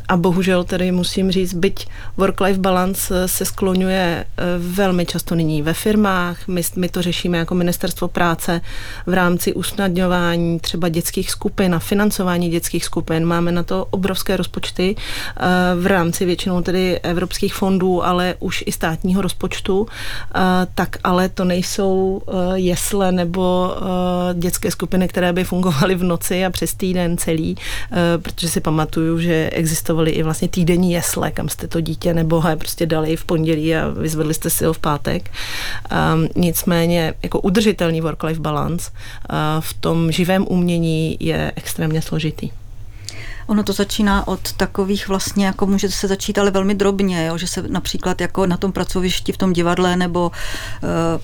a bohužel tedy musím říct, byť work-life balance se skloňuje eh, velmi často nyní ve firmách, my, my to řešíme jako ministerstvo práce v rámci usnadňování třeba dětských skupin a financování dětských skupin. Máme na to obrovské rozpočty eh, v rámci většinou tedy evropských fondů, ale už i státního rozpočtu, eh, tak ale to nejsou jesle nebo dětské skupiny, které by fungovaly v noci a přes týden celý, protože si pamatuju, že existovaly existovaly i vlastně týdenní jesle, kam jste to dítě nebo he prostě dali v pondělí a vyzvedli jste si ho v pátek. Um, nicméně jako udržitelný work-life balance uh, v tom živém umění je extrémně složitý.
Ono to začíná od takových vlastně, jako může se začít ale velmi drobně, jo? že se například jako na tom pracovišti v tom divadle nebo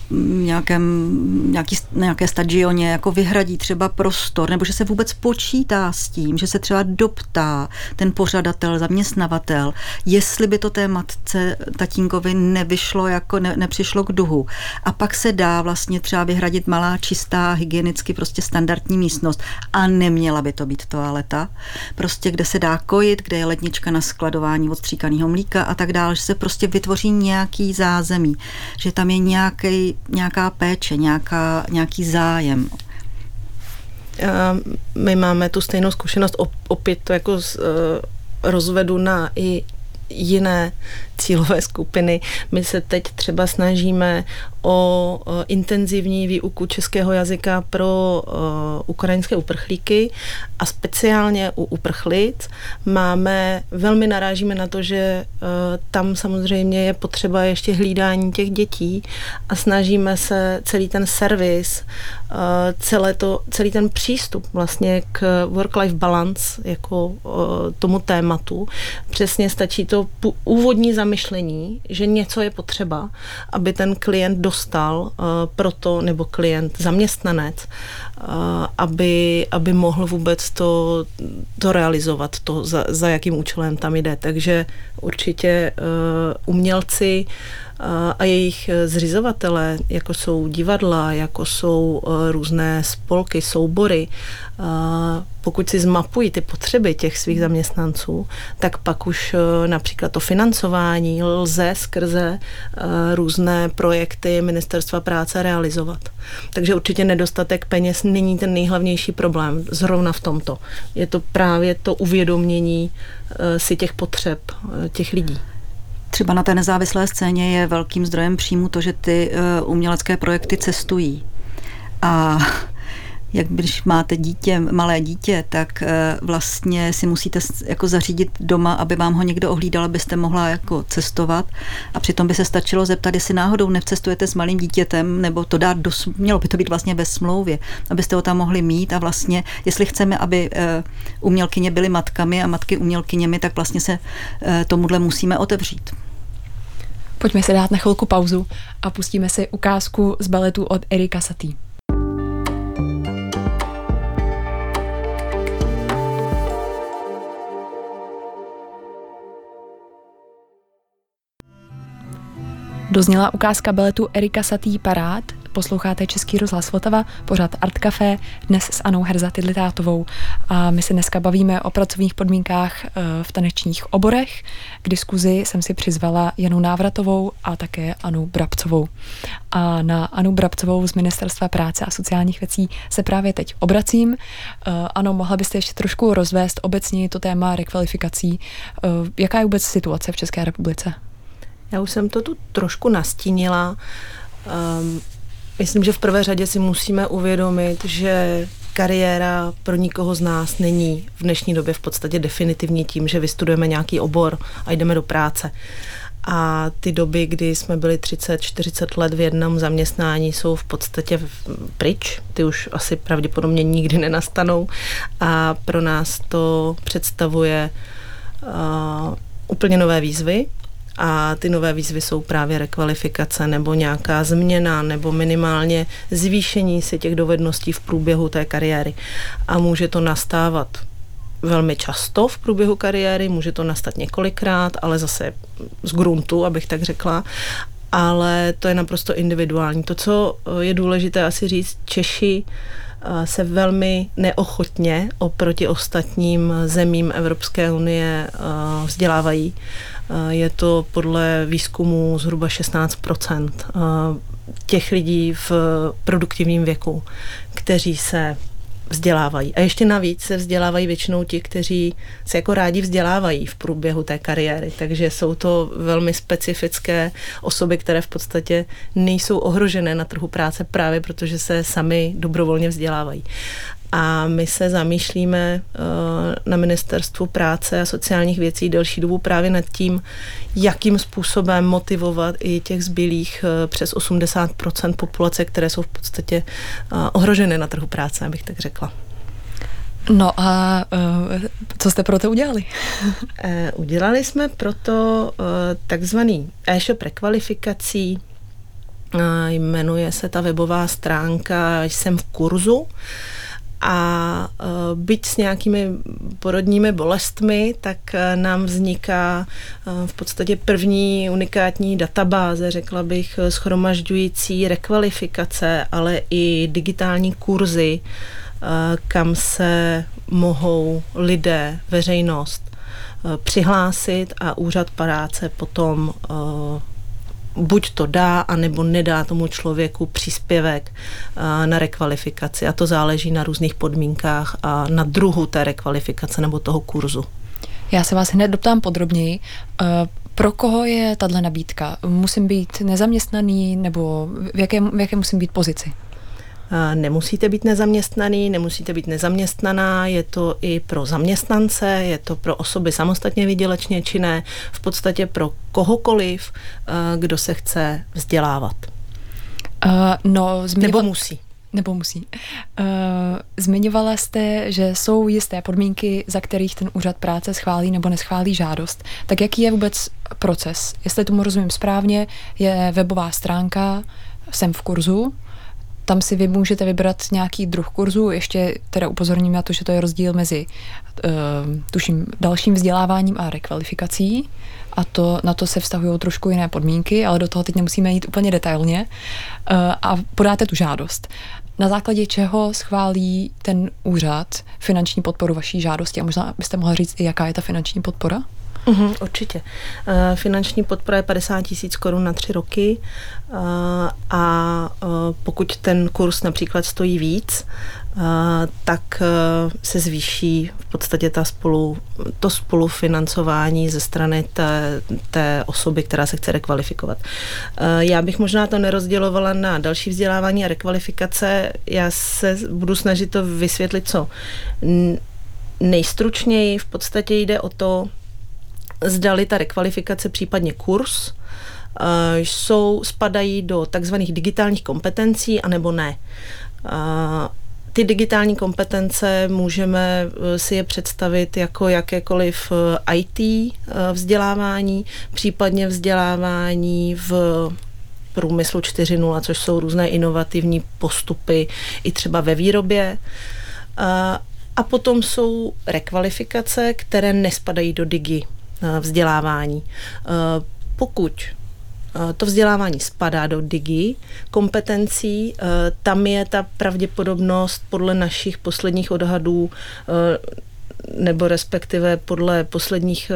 uh, nějakém, nějaký, nějaké stadioně jako vyhradí třeba prostor, nebo že se vůbec počítá s tím, že se třeba doptá ten pořadatel, zaměstnavatel, jestli by to té matce tatínkovi nevyšlo, jako ne, nepřišlo k duhu. A pak se dá vlastně třeba vyhradit malá, čistá, hygienicky prostě standardní místnost a neměla by to být toaleta prostě kde se dá kojit, kde je lednička na skladování odstříkaného mlíka a tak dále, že se prostě vytvoří nějaký zázemí, že tam je nějaký, nějaká péče, nějaká, nějaký zájem.
My máme tu stejnou zkušenost, opět to jako eh, rozvedu na i jiné cílové skupiny. My se teď třeba snažíme o intenzivní výuku českého jazyka pro ukrajinské uprchlíky a speciálně u uprchlic máme, velmi narážíme na to, že tam samozřejmě je potřeba ještě hlídání těch dětí a snažíme se celý ten servis, celé to, celý ten přístup vlastně k work-life balance jako tomu tématu. Přesně stačí to úvodní zamyšlení, že něco je potřeba, aby ten klient dostal uh, proto, nebo klient, zaměstnanec, uh, aby, aby mohl vůbec to, to realizovat, to, za, za jakým účelem tam jde. Takže určitě uh, umělci a jejich zřizovatelé, jako jsou divadla, jako jsou různé spolky, soubory, pokud si zmapují ty potřeby těch svých zaměstnanců, tak pak už například to financování lze skrze různé projekty Ministerstva práce realizovat. Takže určitě nedostatek peněz není ten nejhlavnější problém zrovna v tomto. Je to právě to uvědomění si těch potřeb těch lidí.
Třeba na té nezávislé scéně je velkým zdrojem příjmu to, že ty eh, umělecké projekty cestují. A jak když máte dítě, malé dítě, tak eh, vlastně si musíte jako zařídit doma, aby vám ho někdo ohlídal, abyste mohla jako cestovat. A přitom by se stačilo zeptat, jestli náhodou necestujete s malým dítětem, nebo to dát do, mělo by to být vlastně ve smlouvě, abyste ho tam mohli mít a vlastně, jestli chceme, aby eh, umělkyně byly matkami a matky umělkyněmi, tak vlastně se tomuhle musíme otevřít.
Pojďme se dát na chvilku pauzu a pustíme si ukázku z baletu od Erika Satie. Dozněla ukázka baletu Erika Satý Parád, Posloucháte Český rozhlas Vltava, pořád Art Café, dnes s Anou Herza Tidlitátovou. A my se dneska bavíme o pracovních podmínkách eh, v tanečních oborech. K diskuzi jsem si přizvala Janu Návratovou a také Anu Brabcovou. A na Anu Brabcovou z Ministerstva práce a sociálních věcí se právě teď obracím. Eh, ano, mohla byste ještě trošku rozvést obecně to téma rekvalifikací. Eh, jaká je vůbec situace v České republice?
Já už jsem to tu trošku nastínila. Um, Myslím, že v prvé řadě si musíme uvědomit, že kariéra pro nikoho z nás není v dnešní době v podstatě definitivní tím, že vystudujeme nějaký obor a jdeme do práce. A ty doby, kdy jsme byli 30-40 let v jednom zaměstnání, jsou v podstatě pryč. Ty už asi pravděpodobně nikdy nenastanou. A pro nás to představuje uh, úplně nové výzvy A ty nové výzvy jsou právě rekvalifikace nebo nějaká změna nebo minimálně zvýšení si těch dovedností v průběhu té kariéry. A může to nastávat velmi často v průběhu kariéry, může to nastat několikrát, ale zase z gruntu, abych tak řekla ale to je naprosto individuální. To, co je důležité asi říct, Češi se velmi neochotně oproti ostatním zemím Evropské unie vzdělávají. Je to podle výzkumu zhruba 16% těch lidí v produktivním věku, kteří se vzdělávají. A ještě navíc se vzdělávají většinou ti, kteří se jako rádi vzdělávají v průběhu té kariéry. Takže jsou to velmi specifické osoby, které v podstatě nejsou ohrožené na trhu práce právě protože se sami dobrovolně vzdělávají. A my se zamýšlíme eh, na ministerstvu práce a sociálních věcí delší dobu právě nad tím, jakým způsobem motivovat i těch zbylých eh, přes 80% populace, které jsou v podstatě eh, ohrožené na trhu práce, abych tak řekla.
No a co jste pro to udělali? [LAUGHS]
udělali jsme proto takzvaný e-shop rekvalifikací, jmenuje se ta webová stránka Jsem v kurzu a uh, byť s nějakými porodními bolestmi, tak uh, nám vzniká uh, v podstatě první unikátní databáze, řekla bych, schromažďující rekvalifikace, ale i digitální kurzy, kam se mohou lidé, veřejnost přihlásit a úřad práce potom buď to dá, anebo nedá tomu člověku příspěvek na rekvalifikaci. A to záleží na různých podmínkách a na druhu té rekvalifikace nebo toho kurzu.
Já se vás hned doptám podrobněji. Pro koho je tahle nabídka? Musím být nezaměstnaný nebo v jaké, v jaké musím být pozici?
Nemusíte být nezaměstnaný, nemusíte být nezaměstnaná, je to i pro zaměstnance, je to pro osoby samostatně vydělečně činné, v podstatě pro kohokoliv, kdo se chce vzdělávat.
Uh, no,
zmiňoval... Nebo musí.
Nebo musí. Uh, zmiňovala jste, že jsou jisté podmínky, za kterých ten úřad práce schválí nebo neschválí žádost. Tak jaký je vůbec proces? Jestli tomu rozumím správně, je webová stránka, jsem v kurzu, tam si vy můžete vybrat nějaký druh kurzu, ještě teda upozorním na to, že to je rozdíl mezi uh, tuším dalším vzděláváním a rekvalifikací a to, na to se vztahují trošku jiné podmínky, ale do toho teď nemusíme jít úplně detailně uh, a podáte tu žádost. Na základě čeho schválí ten úřad finanční podporu vaší žádosti a možná byste mohla říct jaká je ta finanční podpora?
Uhum, určitě. Uh, finanční podpora je 50 tisíc korun na tři roky uh, a uh, pokud ten kurz například stojí víc, tak se zvýší v podstatě ta spolu, to spolufinancování ze strany té, té osoby, která se chce rekvalifikovat. Já bych možná to nerozdělovala na další vzdělávání a rekvalifikace. Já se budu snažit to vysvětlit co nejstručněji. V podstatě jde o to, zdali ta rekvalifikace, případně kurz, eh, jsou, spadají do takzvaných digitálních kompetencí, anebo ne. Eh, ty digitální kompetence můžeme eh, si je představit jako jakékoliv IT vzdělávání, případně vzdělávání v průmyslu 4.0, což jsou různé inovativní postupy i třeba ve výrobě. A potom jsou rekvalifikace, které nespadají do digi vzdělávání. Eh, pokud eh, to vzdělávání spadá do digi kompetencí, tam je ta pravděpodobnost podle našich posledních odhadů nebo respektive podle posledních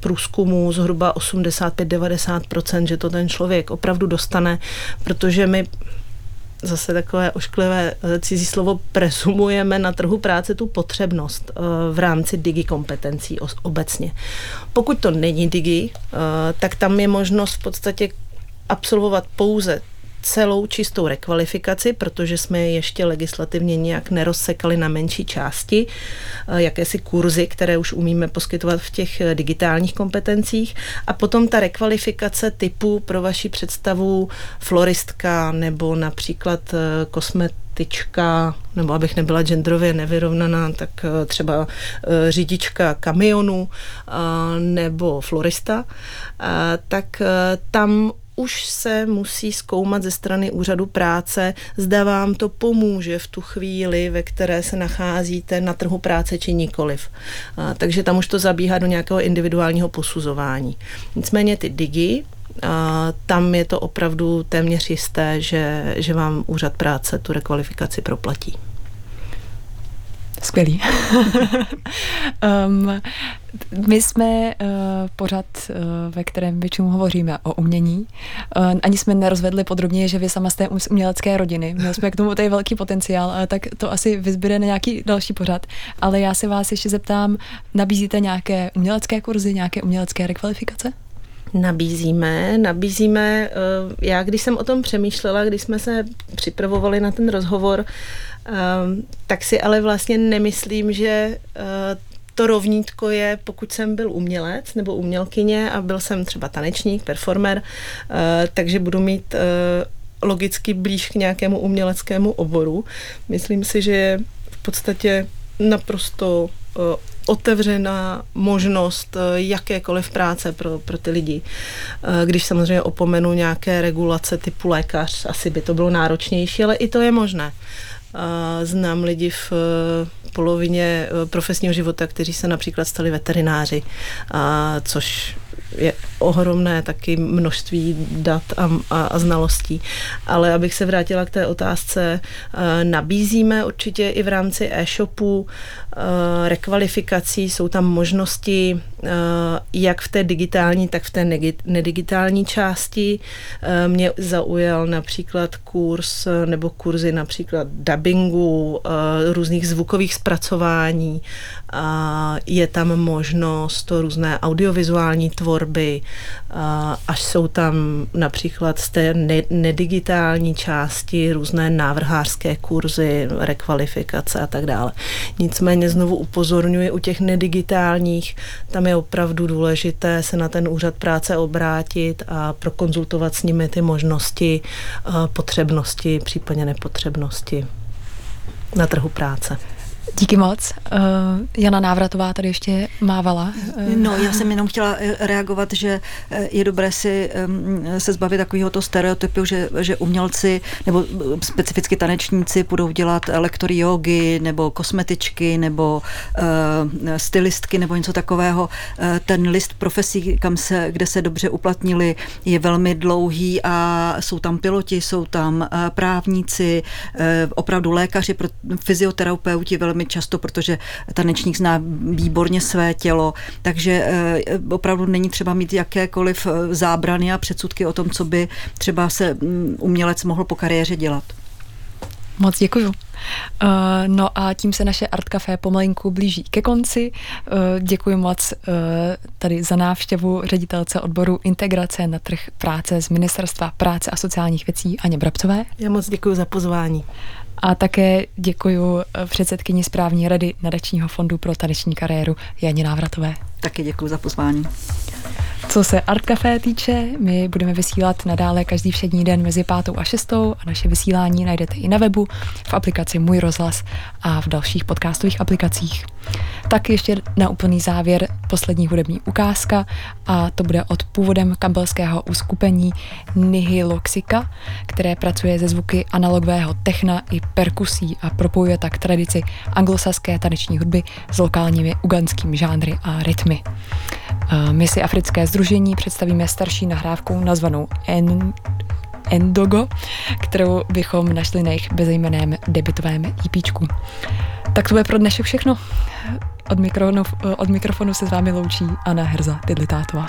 průzkumů zhruba 85-90%, že to ten člověk opravdu dostane, protože my zase takové ošklivé eh, cizí slovo, presumujeme na trhu práce tu potřebnost eh, v rámci digi kompetencí obecně. Pokud to není digi, eh, tak tam je možnost v podstatě absolvovat pouze celou čistou rekvalifikaci, protože jsme je ještě legislativně nějak nerozsekali na menší části, eh, jakési kurzy, které už umíme poskytovat v těch eh, digitálních kompetencích. A potom ta rekvalifikace typu pro vaši představu floristka nebo například eh, kosmet tyčka, nebo abych nebyla genderově nevyrovnaná, tak třeba řidička kamionu nebo florista, tak tam už se musí zkoumat ze strany úřadu práce, zda vám to pomůže v tu chvíli, ve které se nacházíte na trhu práce či nikoliv. A, takže tam už to zabíhá do nějakého individuálního posuzování. Nicméně ty digi, a tam je to opravdu téměř jisté, že, že vám úřad práce tu rekvalifikaci proplatí.
Skvělý. [LAUGHS] um, my jsme uh, pořád, uh, ve kterém většinou hovoříme o umění. Uh, ani jsme nerozvedli podrobně, že vy sama jste z umělecké rodiny. Měli jsme k tomu tady velký potenciál, ale tak to asi vyzbyde na nějaký další pořad. Ale já se vás ještě zeptám, nabízíte nějaké umělecké kurzy, nějaké umělecké rekvalifikace?
Nabízíme, nabízíme. Já, když jsem o tom přemýšlela, když jsme se připravovali na ten rozhovor, Um, tak si ale vlastně nemyslím, že uh, to rovnítko je, pokud jsem byl umělec nebo umělkyně a byl jsem třeba tanečník, performer, uh, takže budu mít logicky blíž k nějakému uměleckému oboru. Myslím si, že je v podstatě naprosto otevřená možnost jakékoliv práce pro, pro ty lidi. Když samozřejmě opomenu nějaké regulace typu lékař, asi by to bylo náročnější, ale i to je možné. Znám lidi v eh, polovině eh, profesního života, kteří se například stali veterináři, což je ohromné taky množství dat a, a, a znalostí. Ale abych se vrátila k té otázce, eh, nabízíme určitě i v rámci e-shopu eh, rekvalifikací, jsou tam možnosti eh, jak v té digitální, tak v té nedigitální části. Mě zaujal například kurz nebo kurzy například dubbingu, různých zvukových zpracování. Je tam možnost různé audiovizuální tvorby, až jsou tam například z té nedigitální části různé návrhářské kurzy, rekvalifikace a tak dále. Nicméně znovu upozorňuji, u těch nedigitálních tam je opravdu důležité se na ten úřad práce obrátit a prokonzultovat s nimi ty možnosti, potřebnosti, případně nepotřebnosti na trhu práce.
Díky moc. Uh, Jana Návratová tady ještě mávala.
Uh. No, já jsem jenom chtěla eh, reagovat, že je dobré si se zbavit takového to stereotypu, že, že umělci nebo specificky tanečníci budou dělat lektory jogy nebo kosmetičky nebo uh, stylistky nebo něco takového. Ten list profesí, kam se, kde se dobře uplatnili, je velmi dlouhý a jsou tam piloti, jsou tam právníci, opravdu lékaři, fyzioterapeuti velmi velmi často, protože tanečník zná výborně své tělo, takže eh, opravdu není třeba mít jakékoliv eh, zábrany a předsudky o tom, co by třeba se mm, umělec mohl po kariéře dělat.
Moc děkuju. Uh, no a tím se naše Art Café pomalinku blíží ke konci. Děkuji moc tady za návštěvu ředitelce odboru integrace na trh práce z Ministerstva práce a sociálních věcí Aně Brabcové.
Já moc děkuji za pozvání.
A také děkuji předsedkyni správní rady Nadačního fondu pro taneční kariéru Janě Návratové.
Taky děkuji za pozvání.
Co se Art Café týče, my budeme vysílat nadále každý všední den mezi pátou a šestou a naše vysílání najdete i na webu, v aplikaci Můj rozhlas a v dalších podcastových aplikacích. Tak ještě na úplný závěr poslední hudební ukázka a to bude od původem kampelského uskupení Nihiloxika, které pracuje ze zvuky analogového techna i perkusí a propojuje tak tradici anglosaské taneční hudby s lokálními uganskými žánry a rytmy. My si Africké združení představíme starší nahrávkou nazvanou En Endogo, kterou bychom našli na jejich bezejmeném debitovém EPčku. Tak to bude pro dnešek všechno. Od mikrofonu, od mikrofonu se s vámi loučí Anna Herza Tidlitátová.